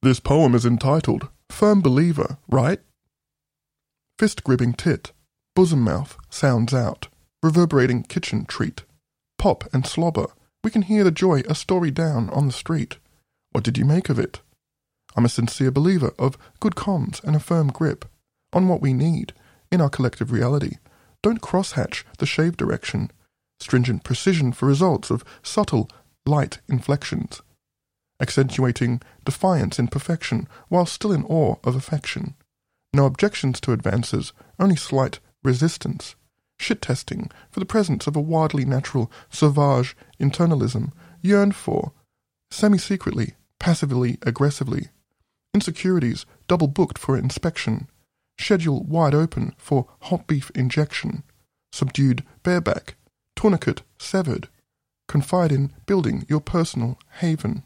This poem is entitled Firm Believer, right? Fist gripping tit, bosom mouth, sounds out, reverberating kitchen treat. Pop and slobber, we can hear the joy a story down on the street. What did you make of it? I'm a sincere believer of good comms and a firm grip on what we need in our collective reality. Don't crosshatch the shave direction. Stringent precision for results of subtle, light inflections. Accentuating defiance in perfection while still in awe of affection. No objections to advances, only slight resistance. Shit testing for the presence of a wildly natural sauvage internalism yearned for, semi secretly, passively, aggressively. Insecurities double booked for inspection. Schedule wide open for hot beef injection. Subdued bareback. Tourniquet severed. Confide in building your personal haven.